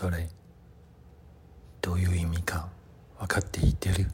それどういう意味か分かっていてる？